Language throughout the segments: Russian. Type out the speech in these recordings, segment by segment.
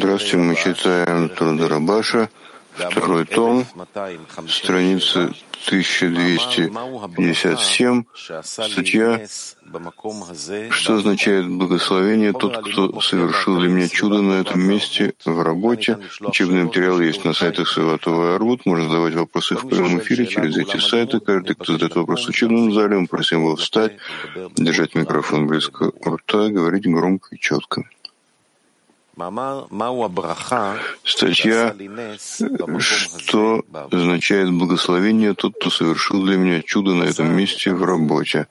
Здравствуйте, мы читаем Труды Рабаша, второй том, страница 1257, статья «Что означает благословение тот, кто совершил для меня чудо на этом месте в работе?» Учебный материал есть на сайтах Саватова и Арвуд. Можно задавать вопросы в прямом эфире через эти сайты. Каждый, кто задает вопрос в учебном зале, мы просим его встать, держать микрофон близко у рта, говорить громко и четко. Статья «Что означает благословение тот, кто совершил для меня чудо на этом месте в работе?»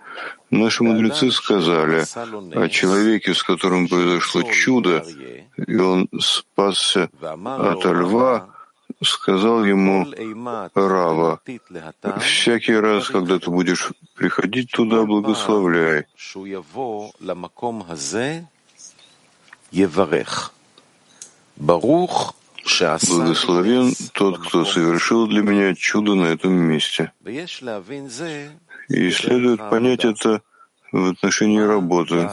Наши мудрецы сказали о человеке, с которым произошло чудо, и он спасся от льва, сказал ему Рава, «Всякий раз, когда ты будешь приходить туда, благословляй». Благословен тот, кто совершил для меня чудо на этом месте. И следует понять это в отношении работы.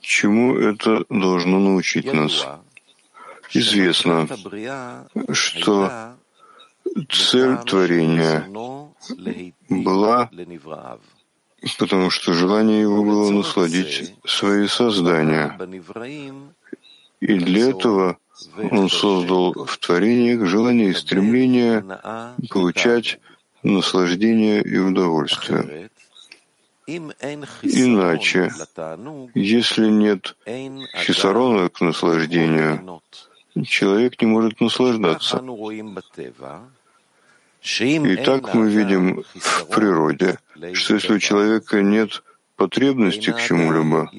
Чему это должно научить нас? Известно, что цель творения была, потому что желание его было насладить свои создания. И для этого он создал в творениях желание и стремление получать наслаждение и удовольствие. Иначе, если нет хисарона к наслаждению, человек не может наслаждаться. И так мы видим в природе, что если у человека нет потребности к чему-либо,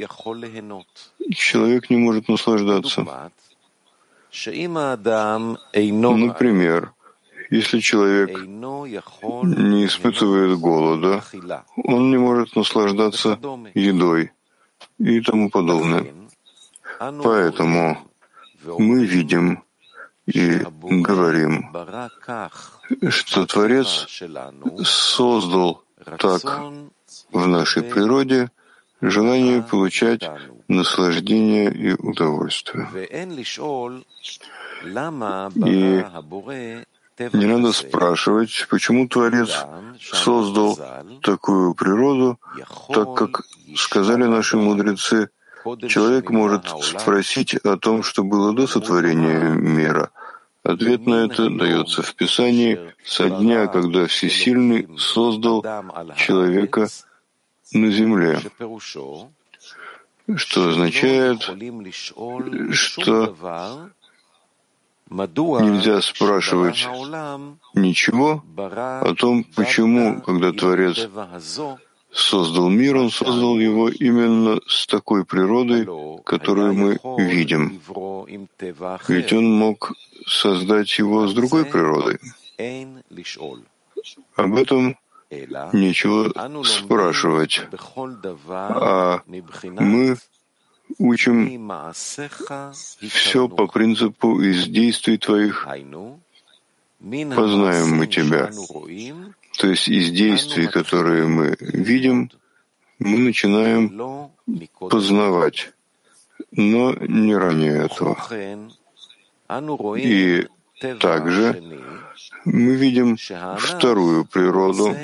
человек не может наслаждаться. Например, если человек не испытывает голода, он не может наслаждаться едой и тому подобное. Поэтому мы видим и говорим, что Творец создал так в нашей природе желание получать наслаждение и удовольствие. И не надо спрашивать, почему Творец создал такую природу, так как сказали наши мудрецы, человек может спросить о том, что было до сотворения мира. Ответ на это дается в Писании со дня, когда Всесильный создал человека на земле, что означает, что нельзя спрашивать ничего о том, почему, когда Творец создал мир, он создал его именно с такой природой, которую мы видим. Ведь он мог создать его с другой природой. Об этом нечего спрашивать. А мы учим все по принципу «из действий твоих познаем мы тебя». То есть из действий, которые мы видим, мы начинаем познавать, но не ранее этого. И также мы видим вторую природу,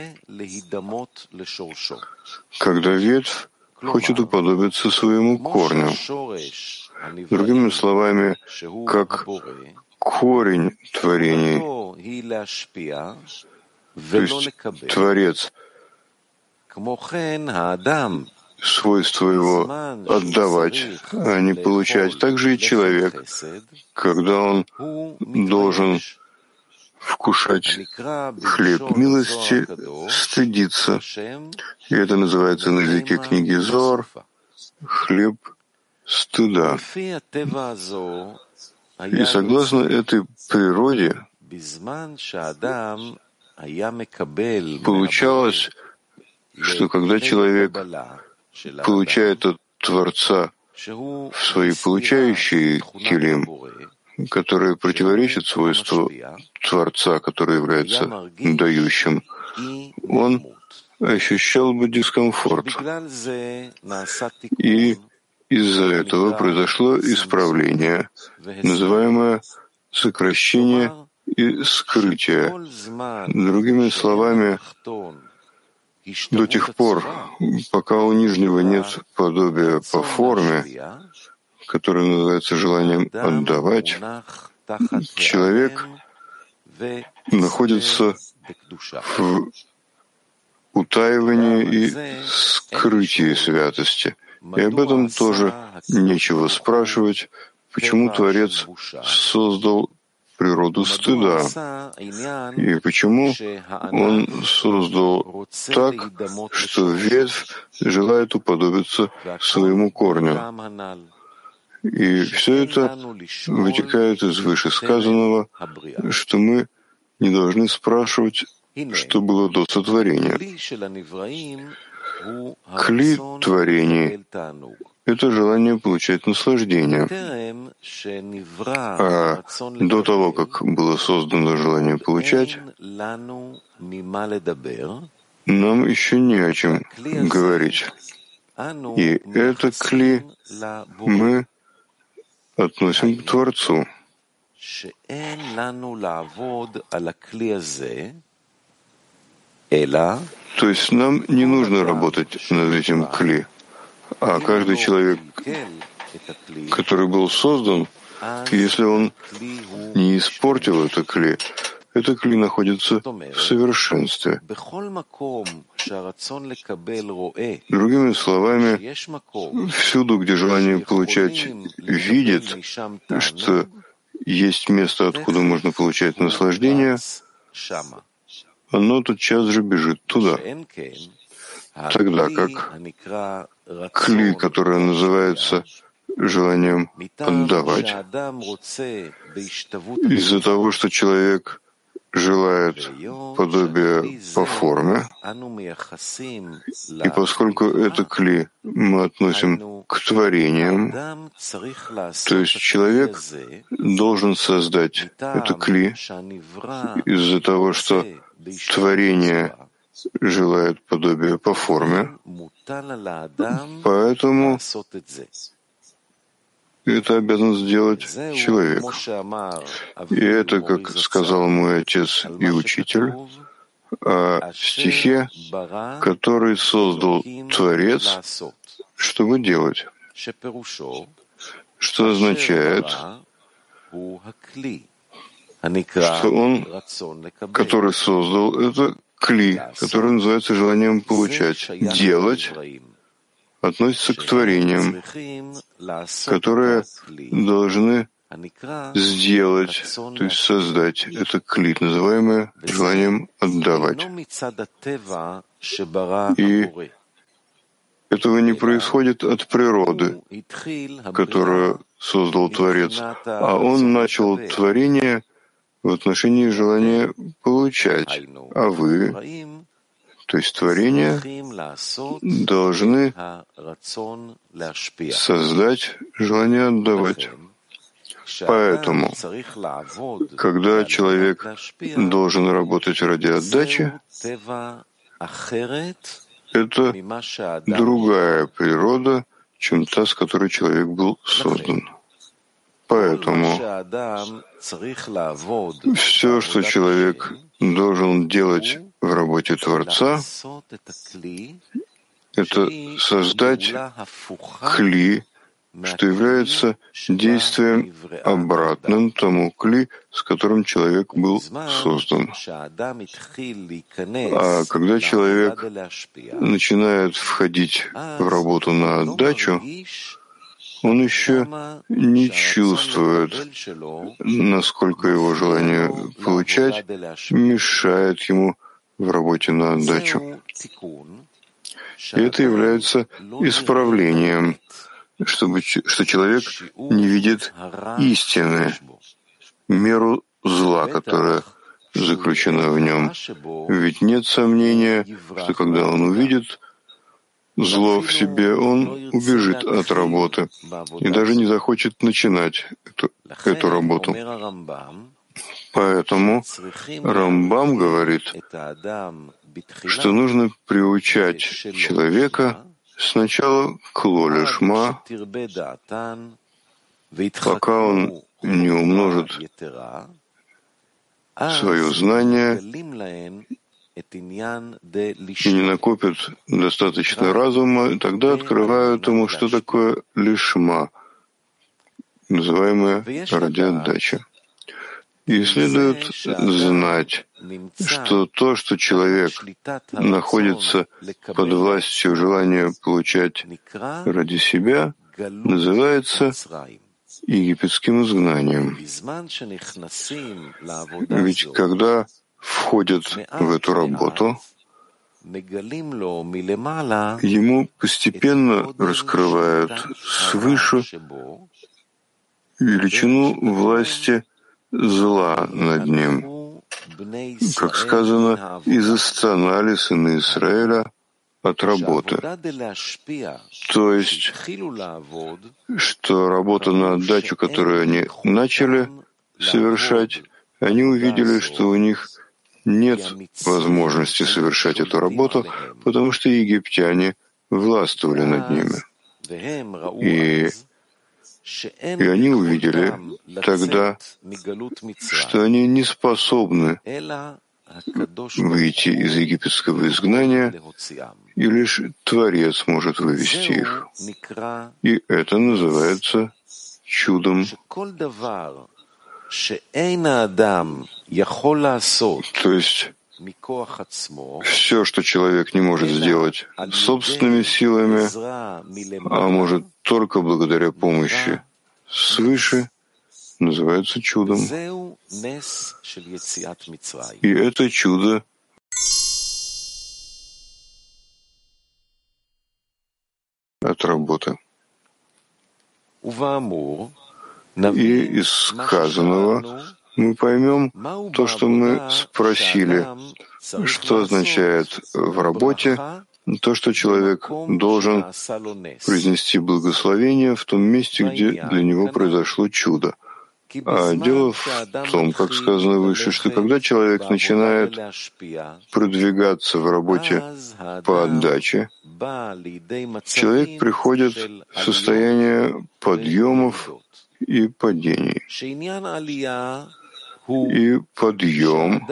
когда ветвь хочет уподобиться своему корню. Другими словами, как корень творений, то есть Творец, свойство его отдавать, а не получать. Также и человек, когда он должен вкушать хлеб милости, стыдиться. И это называется на языке книги Зор хлеб стыда. И согласно этой природе, получалось, что когда человек получает от Творца в свои получающие килим, которые противоречат свойству Творца, который является дающим, он ощущал бы дискомфорт. И Из-за этого произошло исправление, называемое сокращение и скрытие. Другими словами, до тех пор, пока у нижнего нет подобия по форме, которое называется желанием отдавать, человек находится в утаивании и скрытии святости. И об этом тоже нечего спрашивать, почему Творец создал природу стыда. И почему он создал так, что ветвь желает уподобиться своему корню. И все это вытекает из вышесказанного, что мы не должны спрашивать, что было до сотворения. Кли творений — это желание получать наслаждение. А до того, как было создано желание получать, нам еще не о чем говорить. И это кли мы относим к Творцу. То есть нам не нужно работать над этим кли, а каждый человек, который был создан, если он не испортил это кли, это кли находится в совершенстве. Другими словами, всюду, где желание получать видит, что есть место, откуда можно получать наслаждение, оно тотчас же бежит туда. Тогда как кли, которое называется желанием отдавать, из-за того, что человек желает подобия по форме, и поскольку это кли мы относим к творениям, то есть человек должен создать это кли из-за того, что творение желает подобия по форме, поэтому это обязан сделать человек. И это, как сказал мой отец и учитель, о стихе, который создал Творец, чтобы делать. Что означает, что он, который создал это кли, который называется желанием получать, делать, относится к творениям, которые должны сделать, то есть создать это клит, называемое желанием отдавать. И этого не происходит от природы, которую создал Творец, а он начал творение в отношении желания получать, а вы то есть творения должны создать желание отдавать. Поэтому, когда человек должен работать ради отдачи, это другая природа, чем та, с которой человек был создан. Поэтому все, что человек должен делать в работе Творца, это создать кли, что является действием обратным тому кли, с которым человек был создан. А когда человек начинает входить в работу на отдачу, он еще не чувствует, насколько его желание получать мешает ему в работе на отдачу. И это является исправлением, чтобы, что человек не видит истины, меру зла, которая заключена в нем. Ведь нет сомнения, что когда он увидит зло в себе, он убежит от работы и даже не захочет начинать эту, эту работу. Поэтому Рамбам говорит, что нужно приучать человека Сначала клолишма, пока он не умножит свое знание не накопит достаточно разума, тогда открывают ему, что такое лишма, называемая ради отдачи. И следует знать, что то, что человек находится под властью желания получать ради себя, называется египетским изгнанием. Ведь когда входят в эту работу, ему постепенно раскрывают свыше величину власти зла над ним. Как сказано, и застонали сыны Израиля от работы. То есть, что работа на отдачу, которую они начали совершать, они увидели, что у них нет возможности совершать эту работу, потому что египтяне властвовали над ними. И и они увидели тогда, что они не способны выйти из египетского изгнания, и лишь Творец может вывести их. И это называется чудом. То есть все, что человек не может сделать собственными силами, а может только благодаря помощи свыше, называется чудом. И это чудо от работы. И из сказанного мы поймем то, что мы спросили, что означает в работе то, что человек должен произнести благословение в том месте, где для него произошло чудо. А дело в том, как сказано выше, что когда человек начинает продвигаться в работе по отдаче, человек приходит в состояние подъемов и падений. И подъем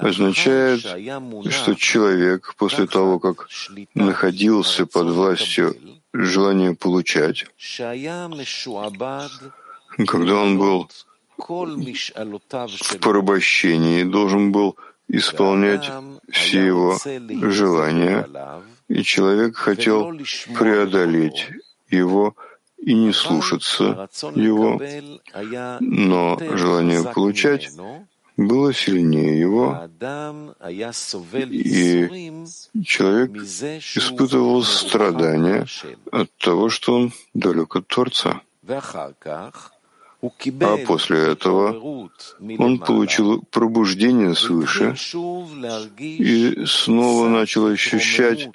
означает, что человек после того, как находился под властью желания получать, когда он был в порабощении, должен был исполнять все его желания, и человек хотел преодолеть его и не слушаться его, но желание получать было сильнее его, и человек испытывал страдания от того, что он далек от Творца. А после этого он получил пробуждение свыше и снова начал ощущать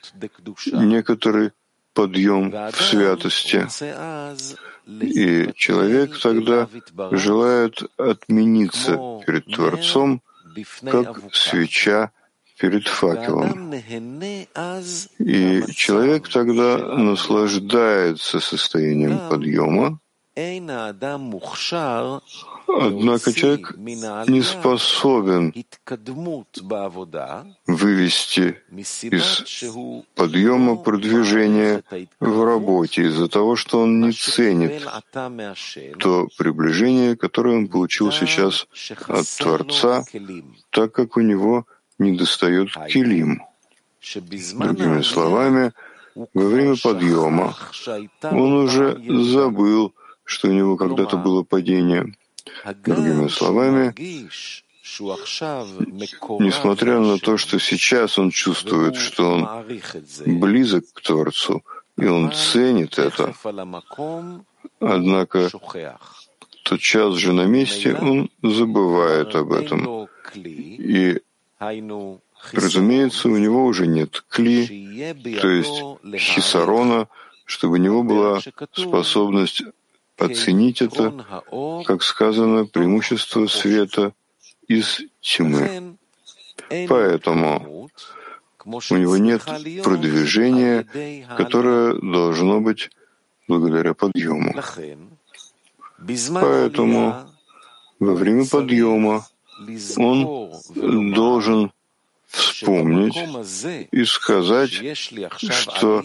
некоторый подъем в святости. И человек тогда желает отмениться перед Творцом, как свеча перед факелом. И человек тогда наслаждается состоянием подъема, Однако человек не способен вывести из подъема продвижения в работе. Из-за того, что он не ценит то приближение, которое он получил сейчас от Творца, так как у него недостает килим. Другими словами, во время подъема он уже забыл, что у него когда-то было падение. Другими словами, несмотря на то, что сейчас он чувствует, что он близок к Творцу, и он ценит это, однако тотчас же на месте он забывает об этом. И, разумеется, у него уже нет кли, то есть хисарона, чтобы у него была способность оценить это, как сказано, преимущество света из тьмы. Поэтому, у него нет продвижения, которое должно быть благодаря подъему. Поэтому во время подъема он должен вспомнить и сказать, что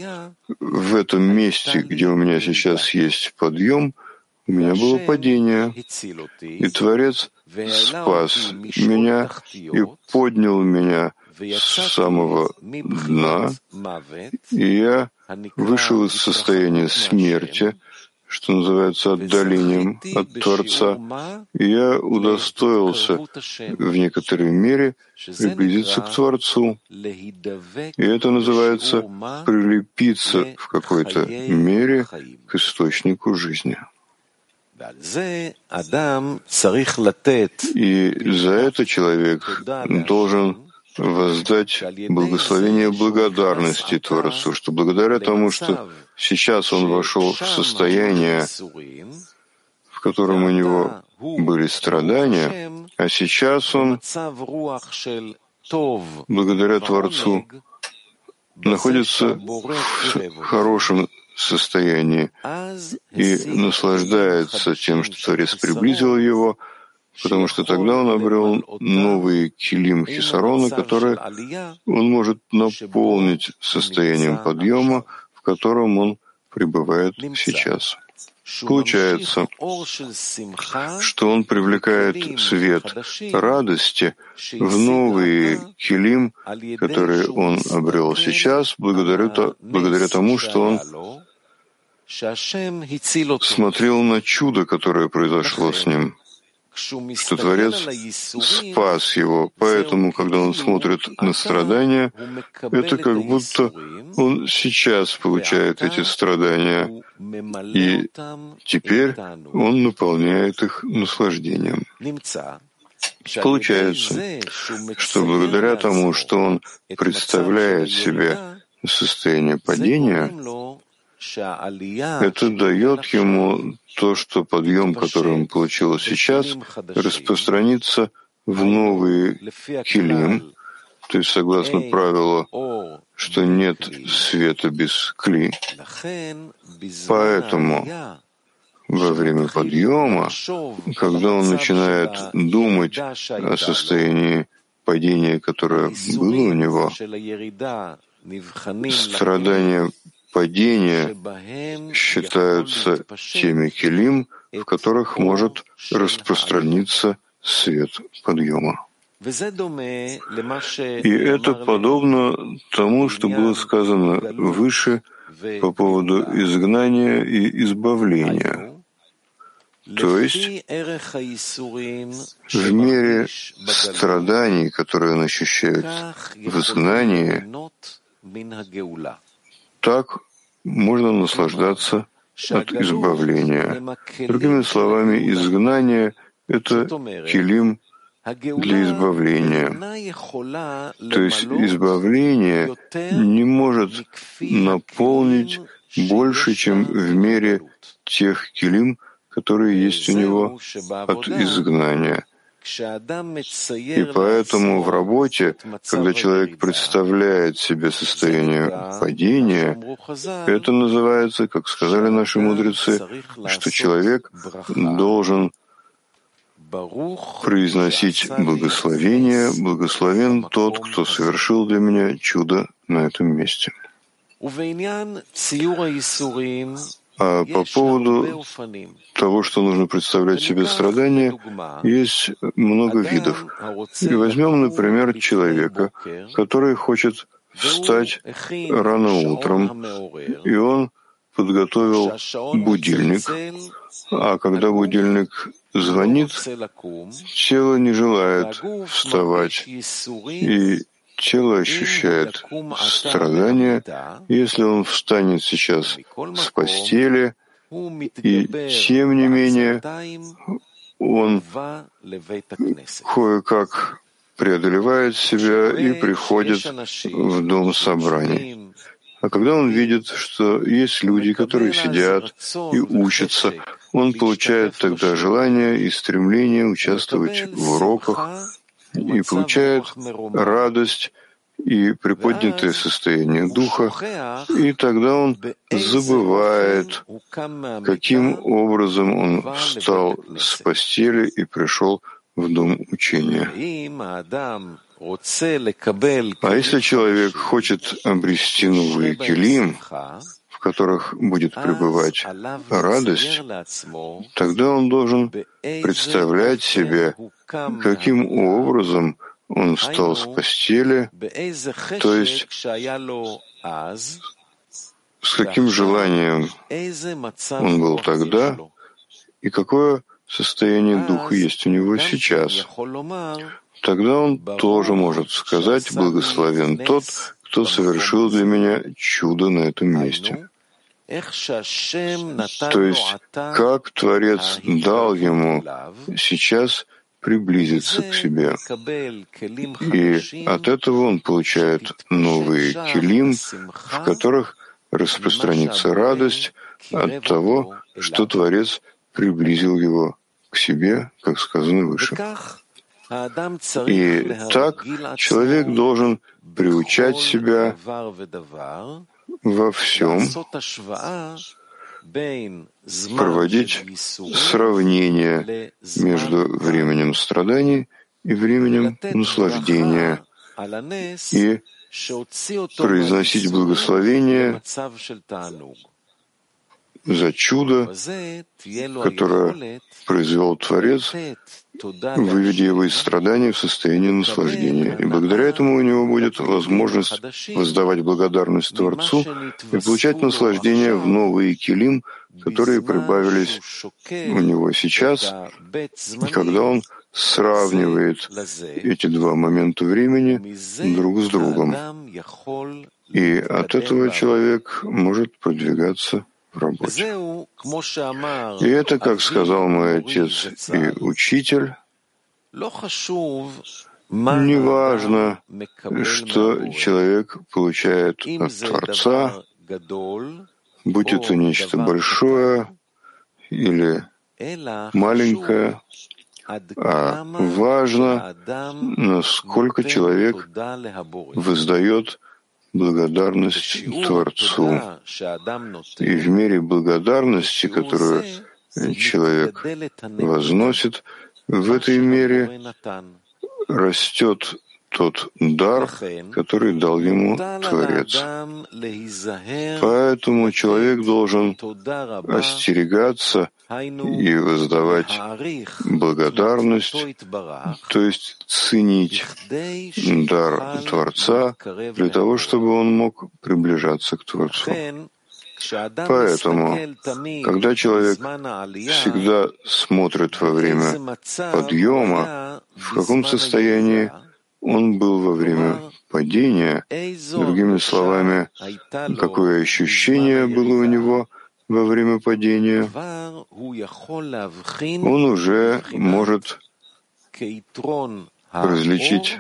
в этом месте, где у меня сейчас есть подъем, у меня было падение, и Творец спас меня и поднял меня с самого дна, и я вышел из состояния смерти, что называется отдалением от Творца, и я удостоился в некоторой мере приблизиться к Творцу. И это называется прилепиться в какой-то мере к источнику жизни. И за это человек должен воздать благословение благодарности Творцу, что благодаря тому, что сейчас он вошел в состояние, в котором у него были страдания, а сейчас он, благодаря Творцу, находится в хорошем состоянии и наслаждается тем, что Творец приблизил его, потому что тогда он обрел новые килим хисарона, которые он может наполнить состоянием подъема, котором он пребывает сейчас. Получается, что он привлекает свет радости в новые килим, которые он обрел сейчас, благодаря, благодаря тому, что он смотрел на чудо, которое произошло с ним что Творец спас его. Поэтому, когда он смотрит на страдания, это как будто он сейчас получает эти страдания, и теперь он наполняет их наслаждением. Получается, что благодаря тому, что он представляет себе состояние падения, это дает ему то, что подъем, который он получил сейчас, распространится в новый килим, то есть согласно правилу, что нет света без кли. Поэтому во время подъема, когда он начинает думать о состоянии падения, которое было у него, страдания падения считаются теми келим, в которых может распространиться свет подъема. И это подобно тому, что было сказано выше по поводу изгнания и избавления. То есть в мере страданий, которые он ощущает в изгнании, так можно наслаждаться от избавления. Другими словами, изгнание — это килим для избавления. То есть избавление не может наполнить больше, чем в мере тех килим, которые есть у него от изгнания. И поэтому в работе, когда человек представляет себе состояние падения, это называется, как сказали наши мудрецы, что человек должен произносить благословение, благословен тот, кто совершил для меня чудо на этом месте. А по поводу того, что нужно представлять себе страдания, есть много видов. И возьмем, например, человека, который хочет встать рано утром, и он подготовил будильник, а когда будильник звонит, тело не желает вставать, и тело ощущает страдания, если он встанет сейчас с постели, и тем не менее он кое-как преодолевает себя и приходит в дом собраний. А когда он видит, что есть люди, которые сидят и учатся, он получает тогда желание и стремление участвовать в уроках, и получает радость и приподнятое состояние духа, и тогда он забывает, каким образом он встал с постели и пришел в дом учения. А если человек хочет обрести новый килим, в которых будет пребывать радость, тогда он должен представлять себе, каким образом он встал с постели, то есть с каким желанием он был тогда? и какое состояние духа есть у него сейчас. Тогда он тоже может сказать «Благословен тот, кто совершил для меня чудо на этом месте». То есть, как Творец дал ему сейчас — приблизиться к себе. И от этого он получает новые килим, в которых распространится радость от того, что Творец приблизил его к себе, как сказано выше. И так человек должен приучать себя во всем, проводить сравнение между временем страданий и временем наслаждения. И произносить благословение за чудо, которое произвел Творец, выведя его из страданий в состояние наслаждения. И благодаря этому у него будет возможность воздавать благодарность Творцу и получать наслаждение в новые килим, которые прибавились у него сейчас, когда он сравнивает эти два момента времени друг с другом. И от этого человек может продвигаться работе. И это, как сказал мой отец и учитель, неважно, что человек получает от Творца, будь это нечто большое или маленькое, а важно, насколько человек воздает благодарность Творцу. И в мере благодарности, которую человек возносит, в этой мере растет тот дар, который дал ему Творец. Поэтому человек должен остерегаться и воздавать благодарность, то есть ценить дар Творца для того, чтобы он мог приближаться к Творцу. Поэтому, когда человек всегда смотрит во время подъема, в каком состоянии он был во время падения, другими словами, какое ощущение было у него во время падения, он уже может различить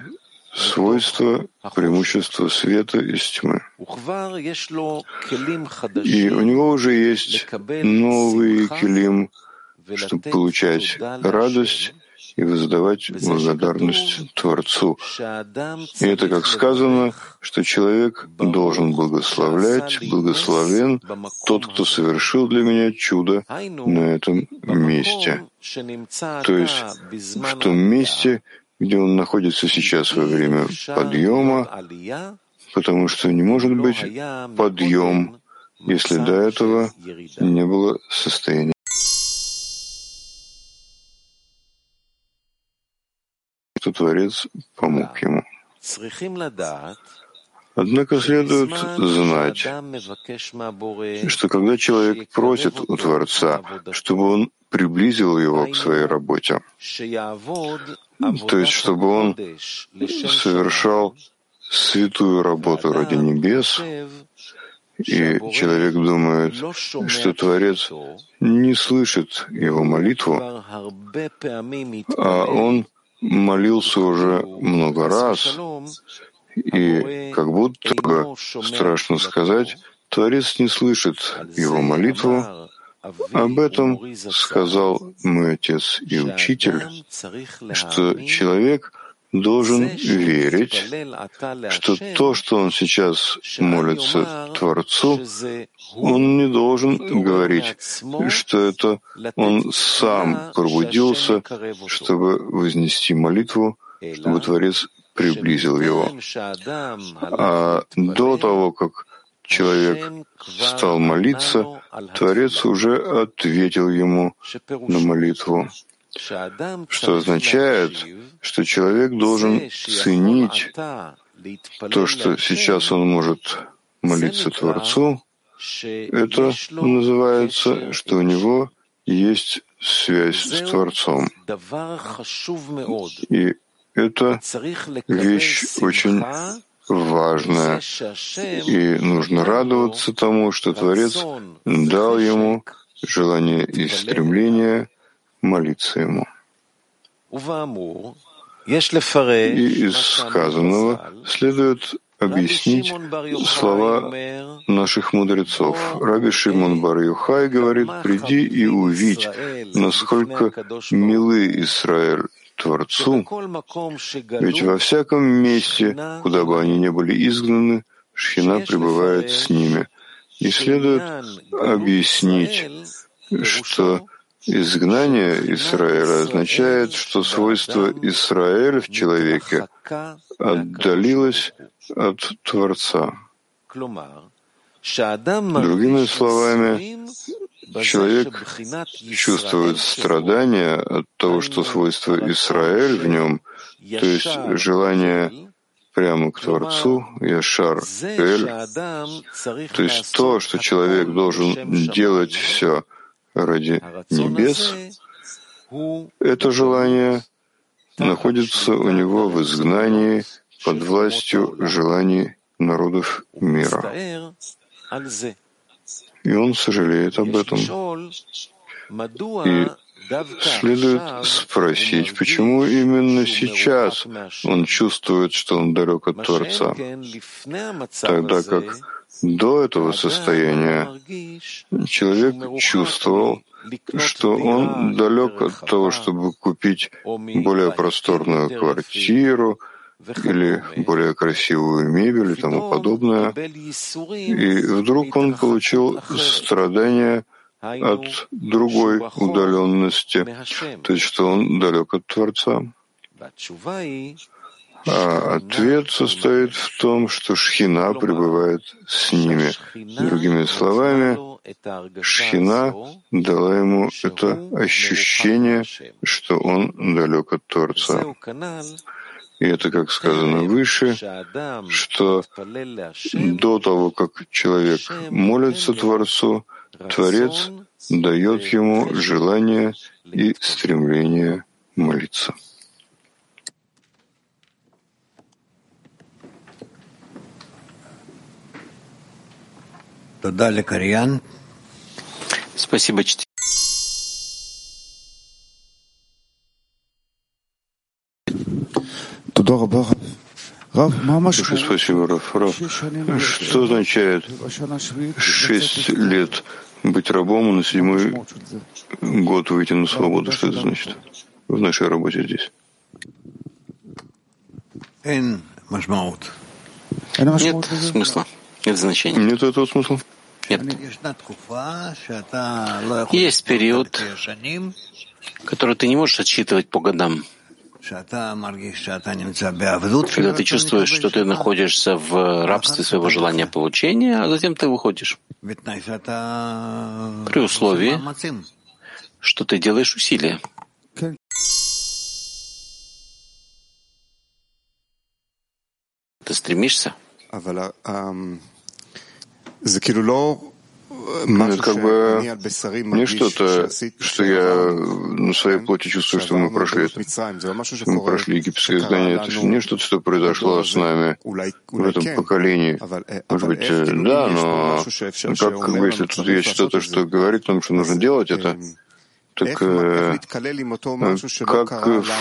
свойства, преимущества света из тьмы. И у него уже есть новый килим, чтобы получать радость и воздавать благодарность Творцу. И это, как сказано, что человек должен благословлять, благословен тот, кто совершил для меня чудо на этом месте. То есть в том месте, где он находится сейчас во время подъема, потому что не может быть подъем, если до этого не было состояния. Творец помог ему. Однако следует знать, что когда человек просит у Творца, чтобы он приблизил его к своей работе, то есть чтобы он совершал святую работу ради небес, и человек думает, что Творец не слышит его молитву, а он молился уже много раз, и как будто бы, страшно сказать, Творец не слышит его молитву. Об этом сказал мой отец и учитель, что человек должен верить, что то, что он сейчас молится Творцу, он не должен говорить, что это он сам пробудился, чтобы вознести молитву, чтобы Творец приблизил его. А до того, как человек стал молиться, Творец уже ответил ему на молитву что означает, что человек должен ценить то, что сейчас он может молиться Творцу, это называется, что у него есть связь с Творцом. И это вещь очень важная. И нужно радоваться тому, что Творец дал ему желание и стремление — молиться ему. И из сказанного следует объяснить слова наших мудрецов. Раби Шимон бар Юхай говорит, «Приди и увидь, насколько милы Израиль Творцу, ведь во всяком месте, куда бы они ни были изгнаны, Шхина пребывает с ними». И следует объяснить, что Изгнание Израиля означает, что свойство Израиля в человеке отдалилось от Творца. Другими словами, человек чувствует страдания от того, что свойство Израиль в нем, то есть желание прямо к Творцу, Яшар Эль, то есть то, что человек должен делать все — ради небес, это желание находится у него в изгнании под властью желаний народов мира. И он сожалеет об этом. И следует спросить, почему именно сейчас он чувствует, что он далек от Творца, тогда как до этого состояния человек чувствовал, что он далек от того, чтобы купить более просторную квартиру или более красивую мебель и тому подобное. И вдруг он получил страдания от другой удаленности, то есть что он далек от Творца. А ответ состоит в том, что Шхина пребывает с ними. Другими словами, Шхина дала ему это ощущение, что он далек от Творца. И это, как сказано выше, что до того, как человек молится Творцу, Творец дает ему желание и стремление молиться. Спасибо. Большое спасибо, Раф. Раф. Что означает шесть лет быть рабом, и на седьмой год выйти на свободу? Что это значит в нашей работе здесь? Нет смысла. Нет значения. Нет этого смысла? Нет. Есть период, который ты не можешь отсчитывать по годам. Когда ты чувствуешь, что ты находишься в рабстве своего желания получения, а затем ты выходишь. При условии, что ты делаешь усилия. Ты стремишься. Это как бы не что-то, что я на своей плоти чувствую, что мы прошли это. Мы прошли египетское изгнание. Это не что-то, что произошло с нами в этом поколении. Может быть, да, но как, как бы, если тут есть что-то, что говорит нам, что нужно делать это, так как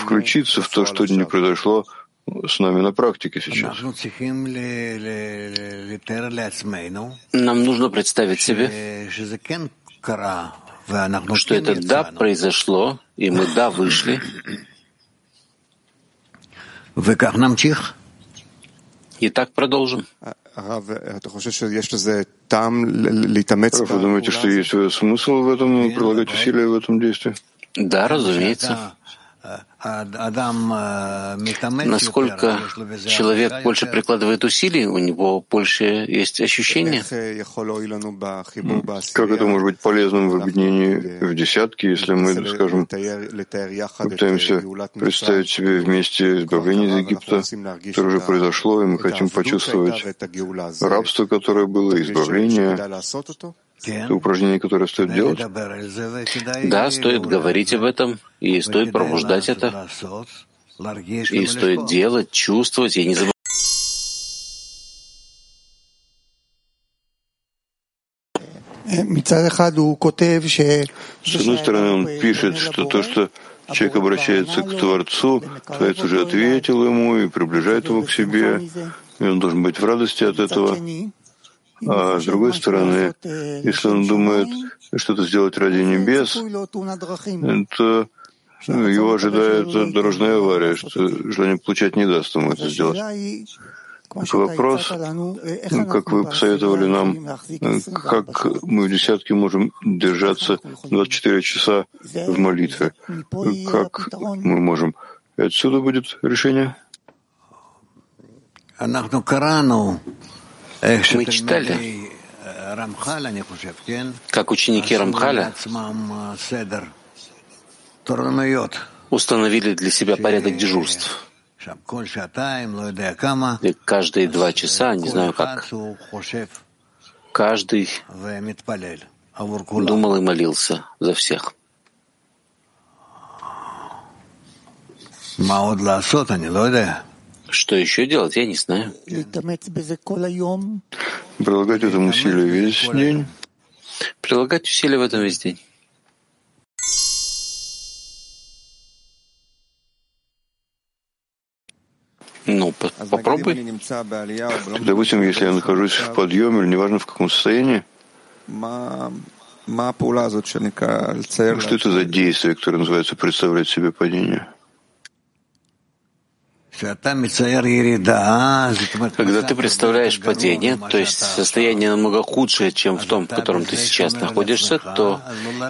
включиться в то, что не произошло с нами на практике сейчас. Нам нужно представить себе, что это «да» произошло, и мы «да» вышли. И так продолжим. Вы думаете, что есть смысл в этом, прилагать усилия в этом действии? Да, разумеется. Насколько человек больше прикладывает усилий, у него больше есть ощущения. Как это может быть полезным в объединении в десятки, если мы, скажем, пытаемся представить себе вместе избавление из Египта, которое уже произошло, и мы хотим почувствовать рабство, которое было, избавление, это упражнение, которое стоит делать? Да, стоит говорить об этом, и стоит пробуждать это, и стоит делать, чувствовать, и не забывать. С одной стороны, он пишет, что то, что человек обращается к Творцу, Творец уже ответил ему и приближает его к себе, и он должен быть в радости от этого. А с другой стороны, если он думает что-то сделать ради небес, то его ожидает дорожная авария, что желание получать не даст ему это сделать. Так вопрос, как вы посоветовали нам, как мы в десятке можем держаться 24 часа в молитве? Как мы можем? Отсюда будет решение? Мы читали, как ученики Рамхаля. Установили для себя порядок дежурств. И каждые два часа, не знаю как, каждый думал и молился за всех. Что еще делать, я не знаю. Прилагать этому усилия весь день. Прилагать усилия в этом весь день. Ну, попробуй. Допустим, если я нахожусь в подъеме, или неважно в каком состоянии, что это за действие, которое называется представлять себе падение? Когда ты представляешь падение, то есть состояние намного худшее, чем в том, в котором ты сейчас находишься, то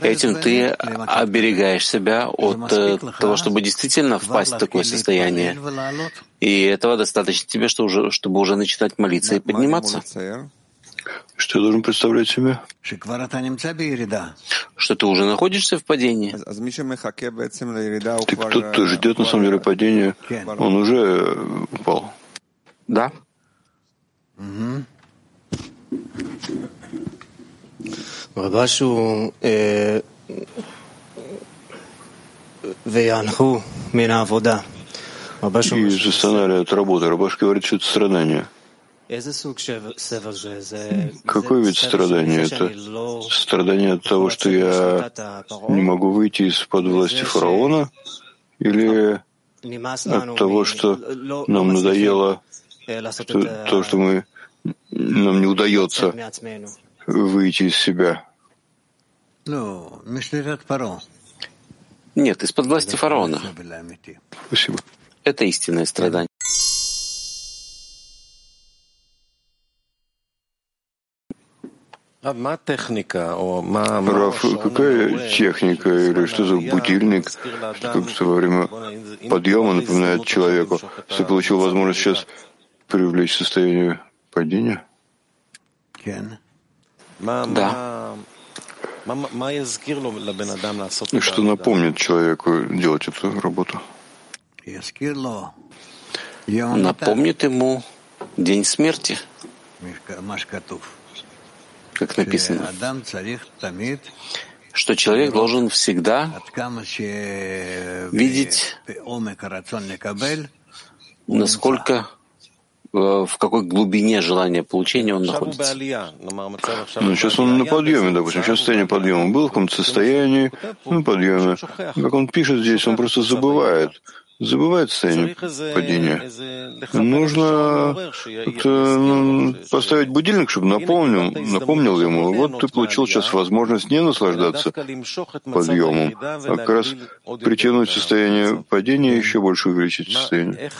этим ты оберегаешь себя от э, того, чтобы действительно впасть в такое состояние. И этого достаточно тебе, чтобы уже начинать молиться и подниматься. Что я должен представлять себе? Что ты уже находишься в падении. Ты кто-то ждет на самом деле падения, он уже э, упал. Да. Рабашу и застонали от работы. Рабаш говорит, что это страдание. Какой вид страдания это? Страдание от того, что я не могу выйти из-под власти фараона? Или от того, что нам надоело что, то, что мы, нам не удается выйти из себя? Нет, из-под власти фараона. Спасибо. Это истинное страдание. Раф, какая техника или что за будильник, что во время подъема напоминает человеку, что получил возможность сейчас привлечь состояние падения? Да. И что напомнит человеку делать эту работу? Напомнит ему день смерти как написано, что человек должен всегда видеть, насколько э, в какой глубине желания получения он находится. Ну, сейчас он на подъеме, допустим, сейчас состояние подъема. Был в каком-то состоянии, на подъеме. Как он пишет здесь, он просто забывает забывает состояние падения. Нужно ну, поставить будильник, чтобы напомнил, напомнил ему. Вот ты получил сейчас возможность не наслаждаться подъемом, а как раз притянуть состояние падения и еще больше увеличить состояние.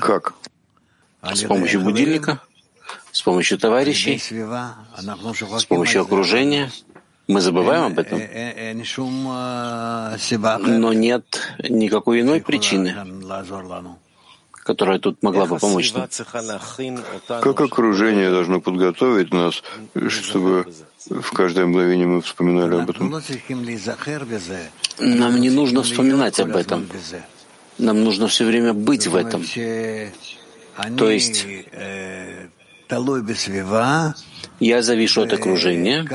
Как? С помощью будильника, с помощью товарищей, с помощью окружения. Мы забываем об этом. Но нет никакой иной причины, которая тут могла бы помочь нам. Как окружение должно подготовить нас, чтобы в каждое мгновение мы вспоминали об этом? Нам не нужно вспоминать об этом. Нам нужно все время быть в этом. То есть я завишу от окружения,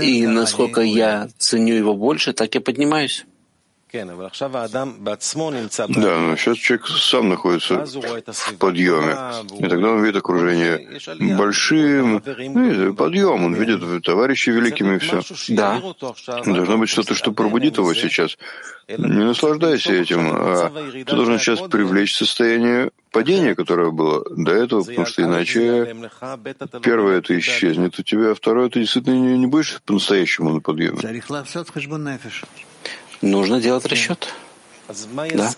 и насколько я ценю его больше, так я поднимаюсь. Да, но сейчас человек сам находится в подъеме, и тогда он видит окружение большим, ну, подъем, он видит товарищей великими и все. Да. Должно быть что-то, что пробудит его сейчас. Не наслаждайся этим, а ты должен сейчас привлечь состояние падения, которое было до этого, потому что иначе первое это исчезнет у тебя, а второе ты действительно не, не будешь по-настоящему на подъеме. Нужно делать расчет. Да.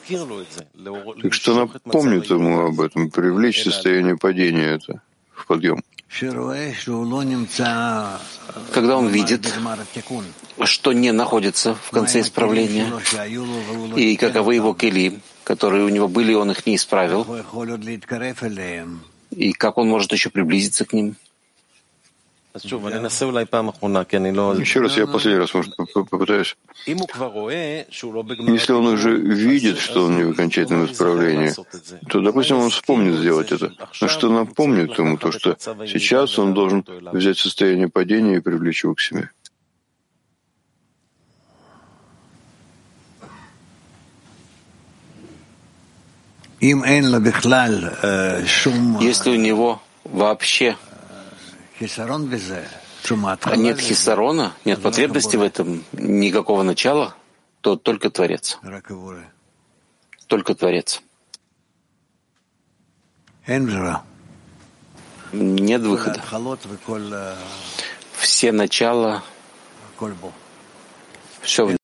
Так что напомнит ему об этом, привлечь состояние падения это в подъем. Когда он видит, что не находится в конце исправления, и каковы его кели, которые у него были, он их не исправил, и как он может еще приблизиться к ним. Еще раз, я последний раз, может, попытаюсь. Если он уже видит, что он не в окончательном исправлении, то, допустим, он вспомнит сделать это. Но что напомнит ему то, что сейчас он должен взять состояние падения и привлечь его к себе. Если у него вообще нет хисарона, нет потребности в этом, никакого начала, то только Творец. Только Творец. Нет выхода. Все начала, все в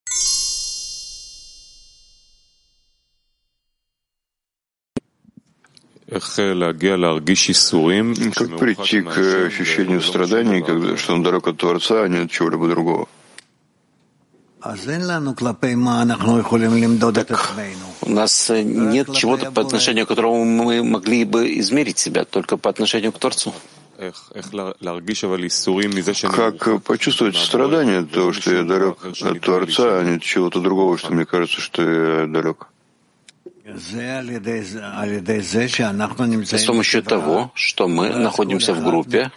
Как прийти к ощущению страданий, когда, что он далек от Творца, а не от чего-либо другого? Так, у нас нет чего-то, по отношению к которому мы могли бы измерить себя, только по отношению к Творцу. Как почувствовать страдания от того, что я далек от Творца, а не от чего-то другого, что мне кажется, что я далек? С помощью того, что мы находимся в группе,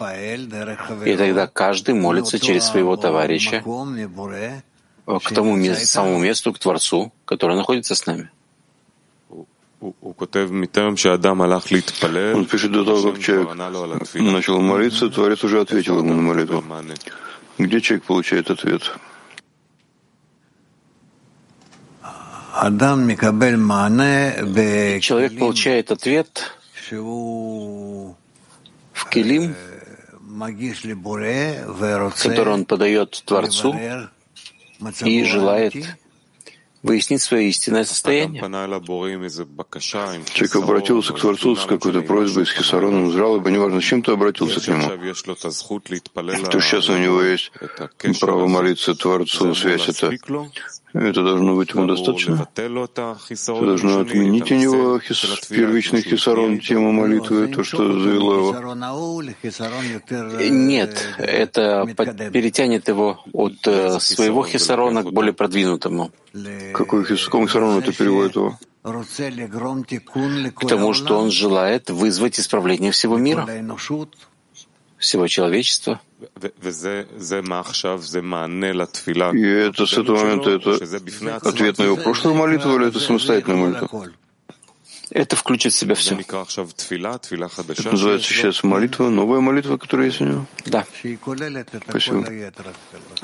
и тогда каждый молится через своего товарища к тому самому месту, к Творцу, который находится с нами. Он пишет до того, как человек начал молиться, Творец уже ответил ему на молитву. Где человек получает ответ? Человек получает ответ в Келим, который он подает Творцу и желает выяснить свое истинное состояние. Человек обратился к Творцу с какой-то просьбой, с хисароном, с жалобой, неважно, с чем ты обратился к нему. То сейчас у него есть право молиться Творцу, связь это это должно быть ему достаточно. Это должно отменить у него хис, первичный хисарон, тему молитвы, то, что завело его. Нет, это перетянет его от э, своего хисарона к более продвинутому. Какой хис, какому хисарону это переводит его? К тому, что он желает вызвать исправление всего мира, всего человечества. И это с этого момента это ответ на его прошлую молитву или это самостоятельная молитва? Это включит в себя все. Это называется сейчас молитва, новая молитва, которая есть у него? Да. Спасибо.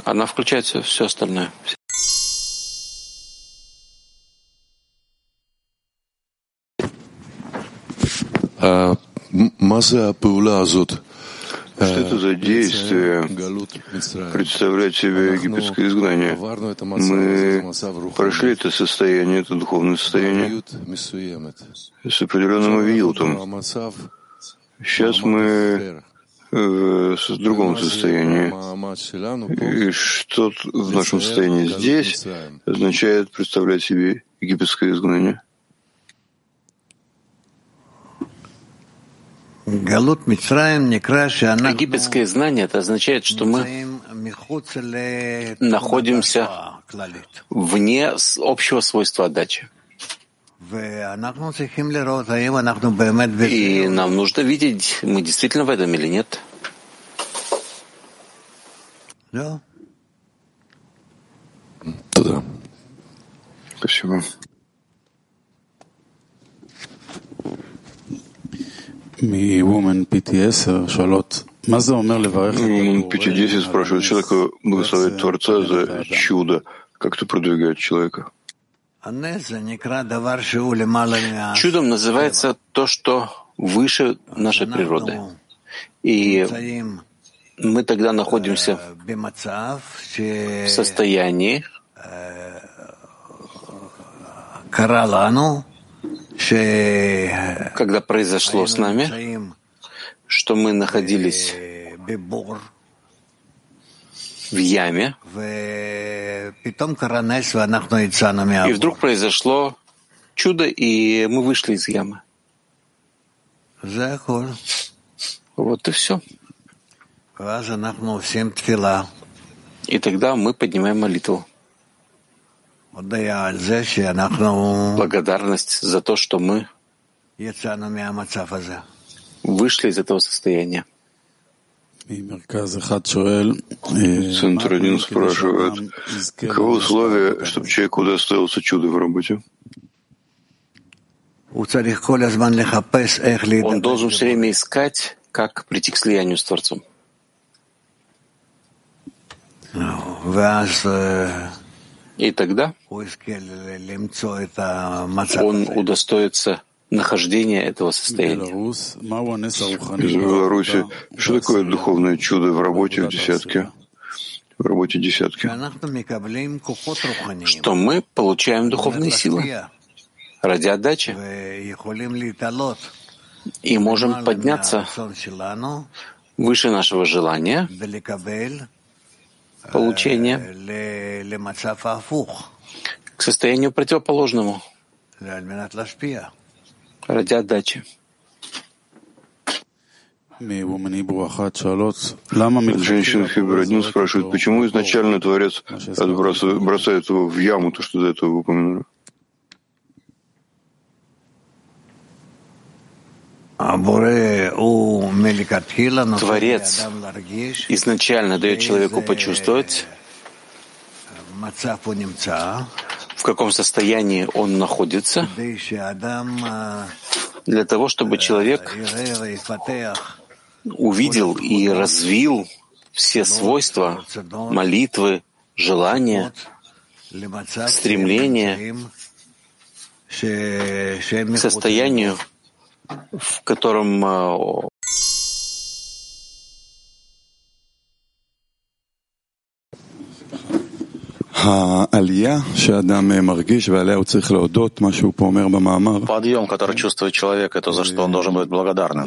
Она включает все, все остальное. А, Что это за действие представлять себе египетское изгнание? Мы прошли это состояние, это духовное состояние. С определенным авиютом. Сейчас мы в другом состоянии. И что в нашем состоянии? Здесь означает представлять себе египетское изгнание. Египетское знание это означает, что мы находимся вне общего свойства отдачи. И нам нужно видеть, мы действительно в этом или нет. Да. Туда. Спасибо. Women PTS спрашивает такое благословить Творца за чудо. Как это продвигает человека? Чудом называется то, что выше нашей природы. И мы тогда находимся в состоянии, когда произошло с нами, что мы находились в яме, и вдруг произошло чудо, и мы вышли из ямы. Вот и все. И тогда мы поднимаем молитву. Благодарность за то, что мы вышли из этого состояния. Центр один спрашивает, каковы условия, чтобы человеку удостоился чуда в работе? Он должен все время искать, как прийти к слиянию с Творцом. И тогда он удостоится нахождения этого состояния. Из Беларуси. Что такое духовное чудо в работе в десятке? В работе десятки. Что мы получаем духовные силы. Ради отдачи. И можем подняться выше нашего желания получения к состоянию противоположному. Ради отдачи. Женщина Фибр один спрашивает, почему изначально Творец бросает его в яму, то, что до этого вы упомянули? Творец изначально дает человеку почувствовать, в каком состоянии он находится, для того, чтобы человек увидел и развил все свойства молитвы, желания, стремления к состоянию, в котором Подъем, который чувствует человек, это за что он должен быть благодарным.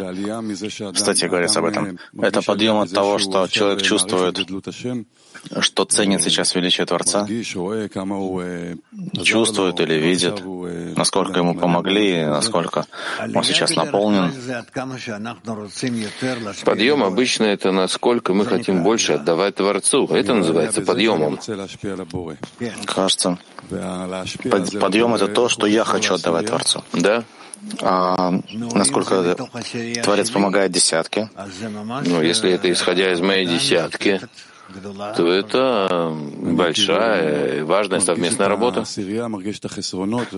Кстати, говорится об этом. Это подъем от того, что человек чувствует, что ценит сейчас величие Творца, чувствует или видит, насколько ему помогли, насколько он сейчас наполнен. Подъем обычно это насколько мы хотим больше отдавать Творцу. Это называется подъемом. Кажется, подъем — это то, что я хочу отдавать Творцу. Да? А насколько Творец помогает десятке? Ну, если это исходя из моей десятки, то это большая и важная совместная работа.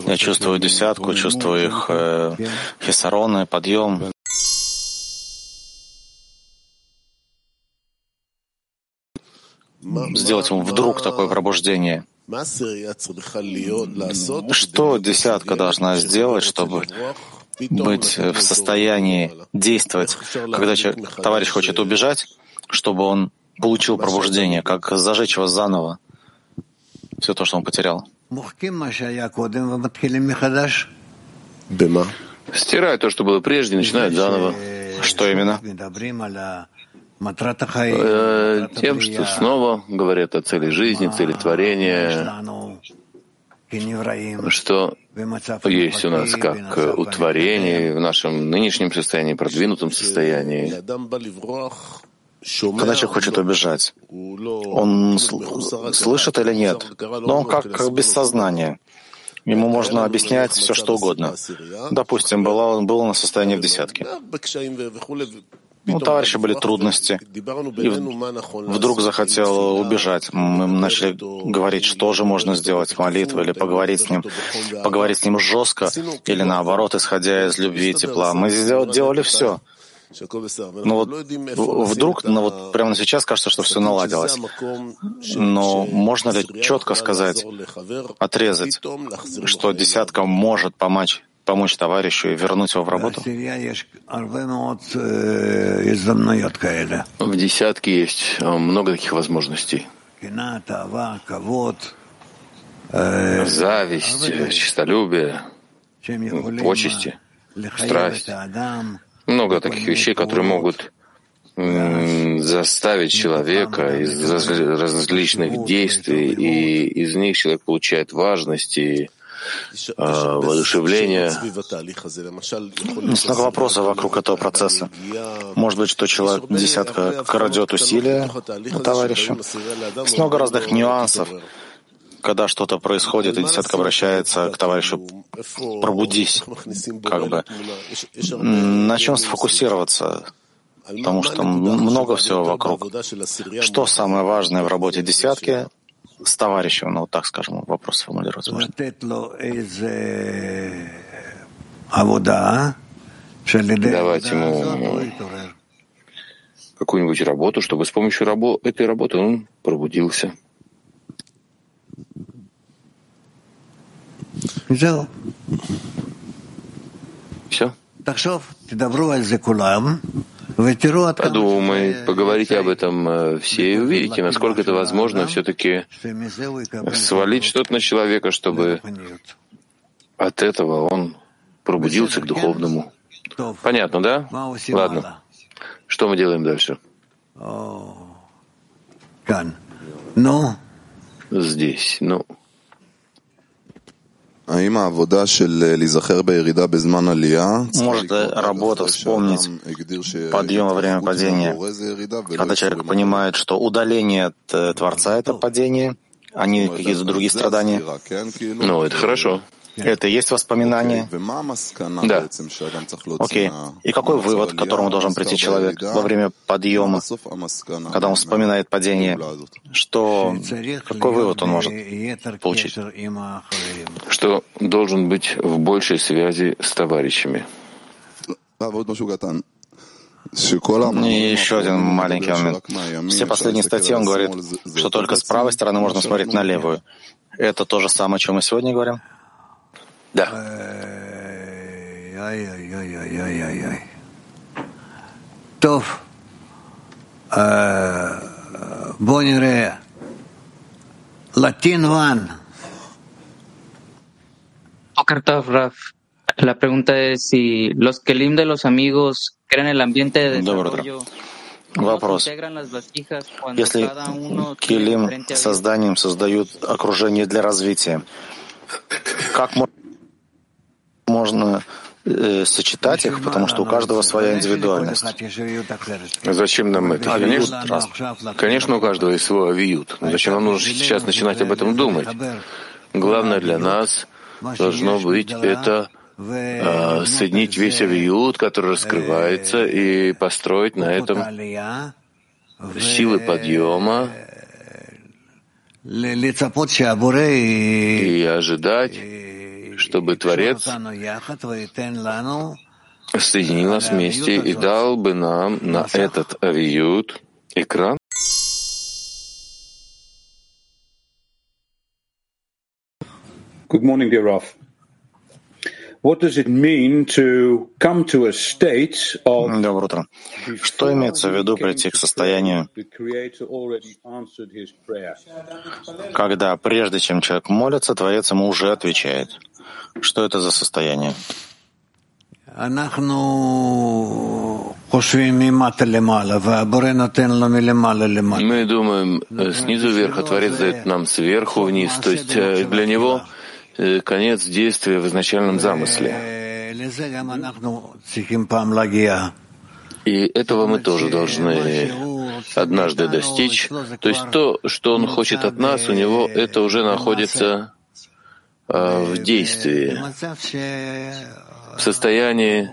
Я чувствую десятку, чувствую их э, хисароны, подъем. Сделать ему вдруг такое пробуждение. Что десятка должна сделать, чтобы быть в состоянии действовать, когда человек, товарищ хочет убежать, чтобы он получил пробуждение, как зажечь его заново, все то, что он потерял. Стирает то, что было прежде, начинает заново. Что именно? Э, тем, что снова говорят о цели жизни, цели творения, что есть у нас как утворение в нашем нынешнем состоянии, продвинутом состоянии. Когда человек хочет убежать, он слышит или нет? Но он как, как без сознания. Ему можно объяснять все, что угодно. Допустим, было, он был на состоянии в десятке. У товарища были трудности, и вдруг захотел убежать. Мы начали говорить, что же можно сделать, молитву или поговорить с ним, поговорить с ним жестко, или наоборот, исходя из любви и тепла. Мы делали все. Но вот вдруг, ну вот прямо сейчас кажется, что все наладилось. Но можно ли четко сказать, отрезать, что десятка может помочь помочь товарищу и вернуть его в работу? В десятке есть э, много таких возможностей. Зависть, честолюбие, почести, страсть. Много таких вещей, которые могут заставить человека из различных действий, и из них человек получает важность и а, воодушевление. Есть много вопросов вокруг этого процесса. Может быть, что человек десятка крадет усилия у товарища. Есть много разных нюансов, когда что-то происходит, и десятка обращается к товарищу «пробудись», как бы. На чем сфокусироваться? Потому что много всего вокруг. Что самое важное в работе десятки? С товарищем, ну вот так скажем, вопрос сформулировать можно. Давать ему какую-нибудь работу, чтобы с помощью рабо этой работы он пробудился. Все. Подумай, поговорите об этом э, все и увидите, насколько это возможно все-таки свалить что-то на человека, чтобы от этого он пробудился к духовному. Понятно, да? Ладно. Что мы делаем дальше? Здесь, ну. Может работа вспомнить подъем во время падения, когда человек понимает, что удаление от э, Творца — это падение, а не какие-то другие страдания? Ну, это хорошо. Это и есть воспоминание? Да. Окей. И какой вывод, к которому должен прийти человек во время подъема, когда он вспоминает падение? Что, какой вывод он может получить? Что должен быть в большей связи с товарищами. И еще один маленький момент. Все последние статьи он говорит, что только с правой стороны можно смотреть на левую. Это то же самое, о чем мы сегодня говорим? Da. Ay, ay, ay, ay, ay, ay, ay. Tof. Ah, Latin One. La pregunta es si los Kelim de los amigos crean el ambiente de desarrollo. Вопрос. Если Келим созданием создают окружение для развития, как можно... можно э, сочетать их, потому что у каждого своя индивидуальность. Зачем нам это? Конечно, конечно, у каждого есть свой авиют. Но зачем нам нужно сейчас начинать об этом думать? Главное для нас должно быть это э, соединить весь авиют, который раскрывается, и построить на этом силы подъема и ожидать, чтобы Творец соединил нас вместе и дал бы нам на этот авиют экран. Good morning, dear Raf. Доброе утро. Что имеется в виду прийти к состоянию, когда прежде чем человек молится, Творец ему уже отвечает? Что это за состояние? Мы думаем э, снизу вверх, а Творец дает нам сверху вниз. То есть э, для него конец действия в изначальном замысле. И этого мы тоже должны однажды достичь. То есть то, что он хочет от нас, у него это уже находится в действии, в состоянии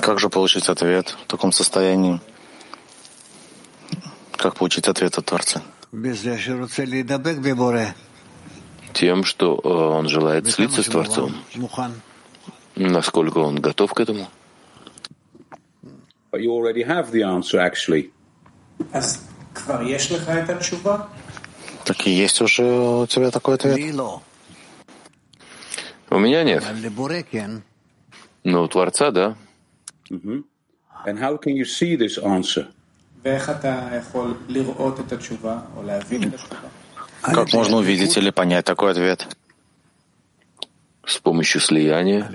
как же получить ответ в таком состоянии? Как получить ответ от Творца? Тем, что э, он желает слиться с Творцом. Насколько он готов к этому? Так и есть уже у тебя такой ответ? У меня нет. Но у Творца, да. Как можно увидеть или понять такой ответ? С помощью слияния.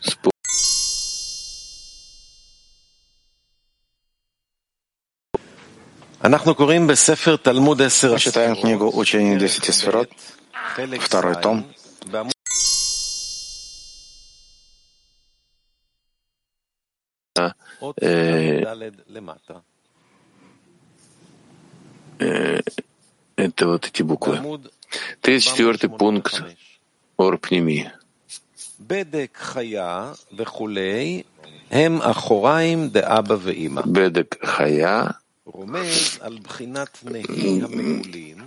С Мы читаем книгу «Учение десяти сферот», второй том, это вот эти буквы. 34 пункт Орпними. Бедек хая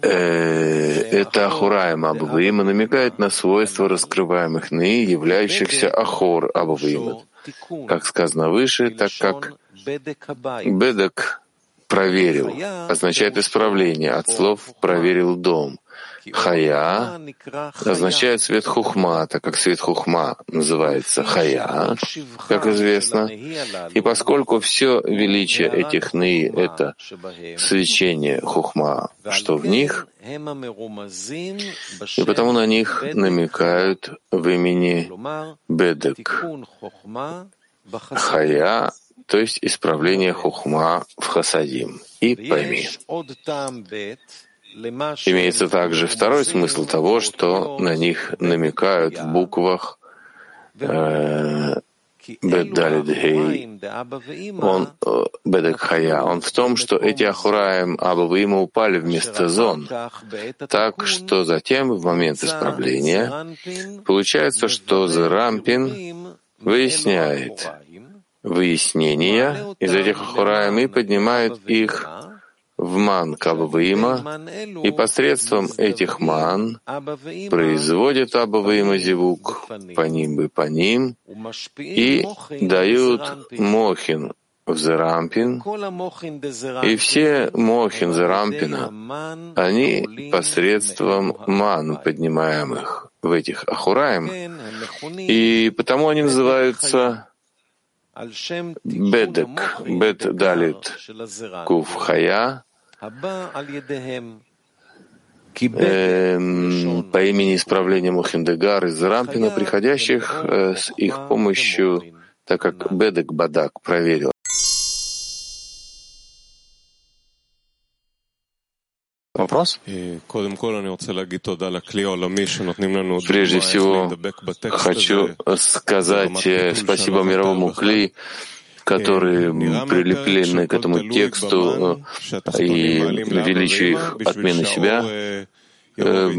это Ахураем Абаваима намекает на свойства раскрываемых ны, являющихся Ахор Абаваима. Как сказано выше, так как Бедек проверил, означает исправление. От слов «проверил дом». Хая означает свет хухма, так как свет хухма называется хая, как известно. И поскольку все величие этих ны — это свечение хухма, что в них, и потому на них намекают в имени Бедек, хая, то есть исправление хухма в хасадим. И пойми. Имеется также второй смысл того, что на них намекают в буквах э. Он, э, Бедекхая, он в том, что эти Ахураем Абаваима упали вместо зон, так что затем, в момент исправления, получается, что Зерампин выясняет выяснения из этих Ахураем и поднимает их в ман Кабаваима, и посредством этих ман производят Абаваима Зивук по ним бы по ним и дают Мохин в Зерампин, и все Мохин Зерампина, они посредством ман поднимаемых в этих Ахураем, и потому они называются Бедек, Бет Далит, Кув Хая, эм, по имени исправления Мухиндегар из Рампина, приходящих э, с их помощью, так как Бедек Бадак проверил. Вопрос? Прежде всего, хочу сказать э, спасибо мировому Кли, которые прилеплены к этому тексту э, и величию их отмены себя. Э,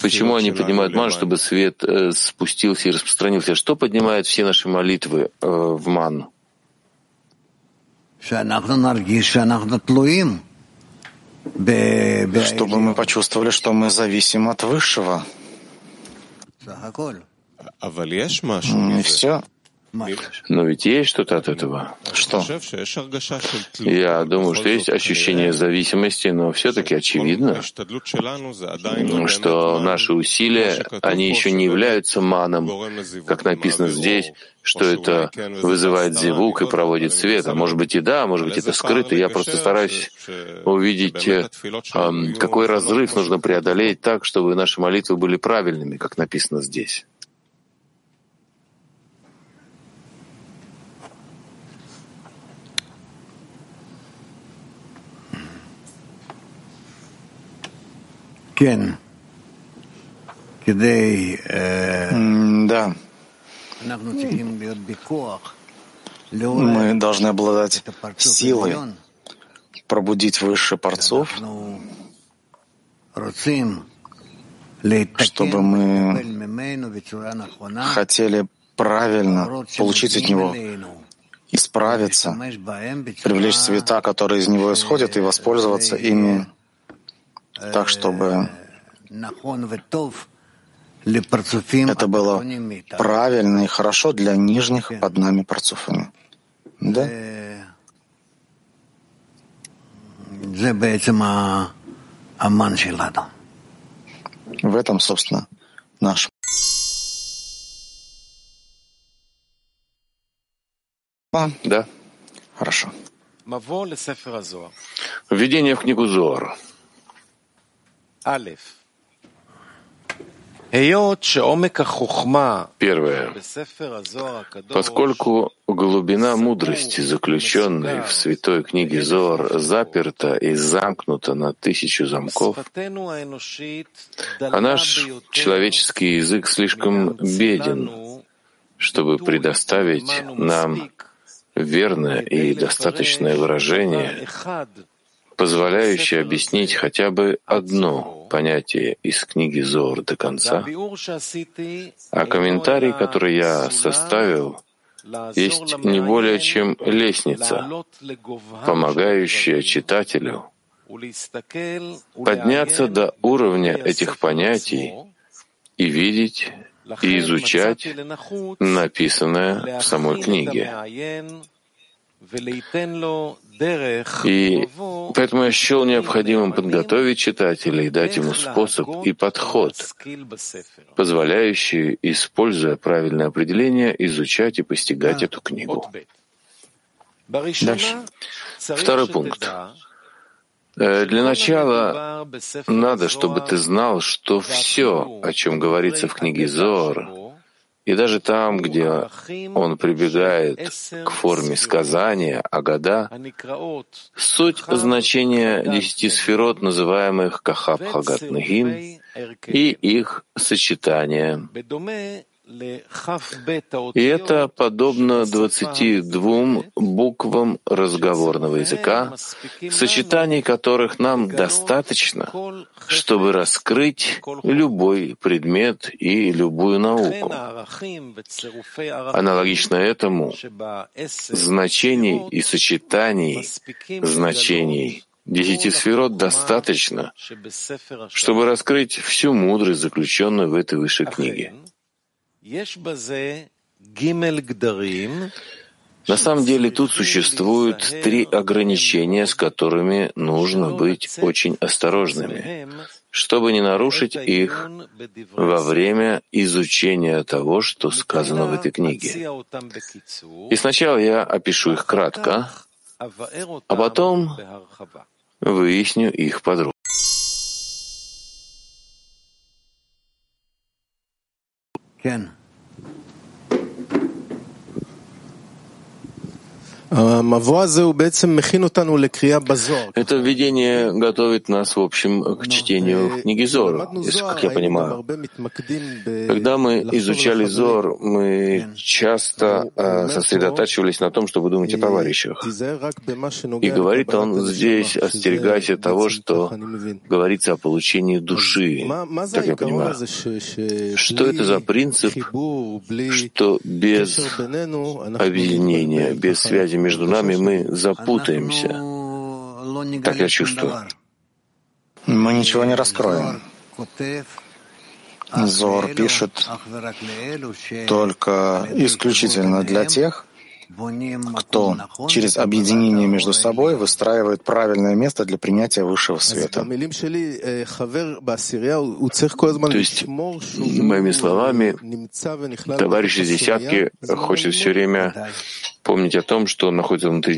почему они поднимают ман, чтобы свет спустился и распространился? Что поднимает все наши молитвы в ман? Чтобы мы почувствовали, что мы зависим от Высшего. И все. Но ведь есть что-то от этого. Что? Я думаю, что есть ощущение зависимости, но все-таки очевидно, что наши усилия, они еще не являются маном, как написано здесь, что это вызывает зевук и проводит свет. А может быть и да, может быть это скрыто. Я просто стараюсь увидеть, э, какой разрыв нужно преодолеть так, чтобы наши молитвы были правильными, как написано здесь. Да. Мы должны обладать силой пробудить выше порцов, чтобы мы хотели правильно получить от него, исправиться, привлечь цвета, которые из него исходят, и воспользоваться ими так, чтобы это было правильно и хорошо для нижних под нами парцуфами. Да? В этом, собственно, наш. Да. Хорошо. Введение в книгу Зоар. Первое. Поскольку глубина мудрости, заключенной в святой книге Зор, заперта и замкнута на тысячу замков, а наш человеческий язык слишком беден, чтобы предоставить нам верное и достаточное выражение, позволяющее объяснить хотя бы одно понятие из книги Зор до конца, а комментарий, который я составил, есть не более чем лестница, помогающая читателю подняться до уровня этих понятий и видеть и изучать написанное в самой книге. И поэтому я счел необходимым подготовить читателя и дать ему способ и подход, позволяющий, используя правильное определение, изучать и постигать эту книгу. Дальше. Второй пункт. Э, для начала надо, чтобы ты знал, что все, о чем говорится в книге Зор, и даже там, где он прибегает к форме сказания, Агада, суть значения десяти сферот, называемых Кахаб Хагат Нагим, и их сочетание и это подобно 22 буквам разговорного языка, сочетаний которых нам достаточно, чтобы раскрыть любой предмет и любую науку. Аналогично этому, значений и сочетаний значений Десяти сферот достаточно, чтобы раскрыть всю мудрость, заключенную в этой высшей книге. На самом деле тут существуют три ограничения, с которыми нужно быть очень осторожными, чтобы не нарушить их во время изучения того, что сказано в этой книге. И сначала я опишу их кратко, а потом выясню их подробно. כן. Это введение готовит нас, в общем, к чтению книги Зор, если, как я понимаю. Когда мы изучали Зор, мы часто э, сосредотачивались на том, чтобы думать о товарищах. И говорит он здесь, остерегайся того, что говорится о получении души, так я понимаю. Что это за принцип, что без объединения, без связи между нами мы запутаемся. Так я чувствую. Мы ничего не раскроем. Зор пишет только исключительно для тех, кто через объединение между собой выстраивает правильное место для принятия высшего света. То есть, моими словами, товарищ из десятки хочет все время помнить о том, что он находится внутри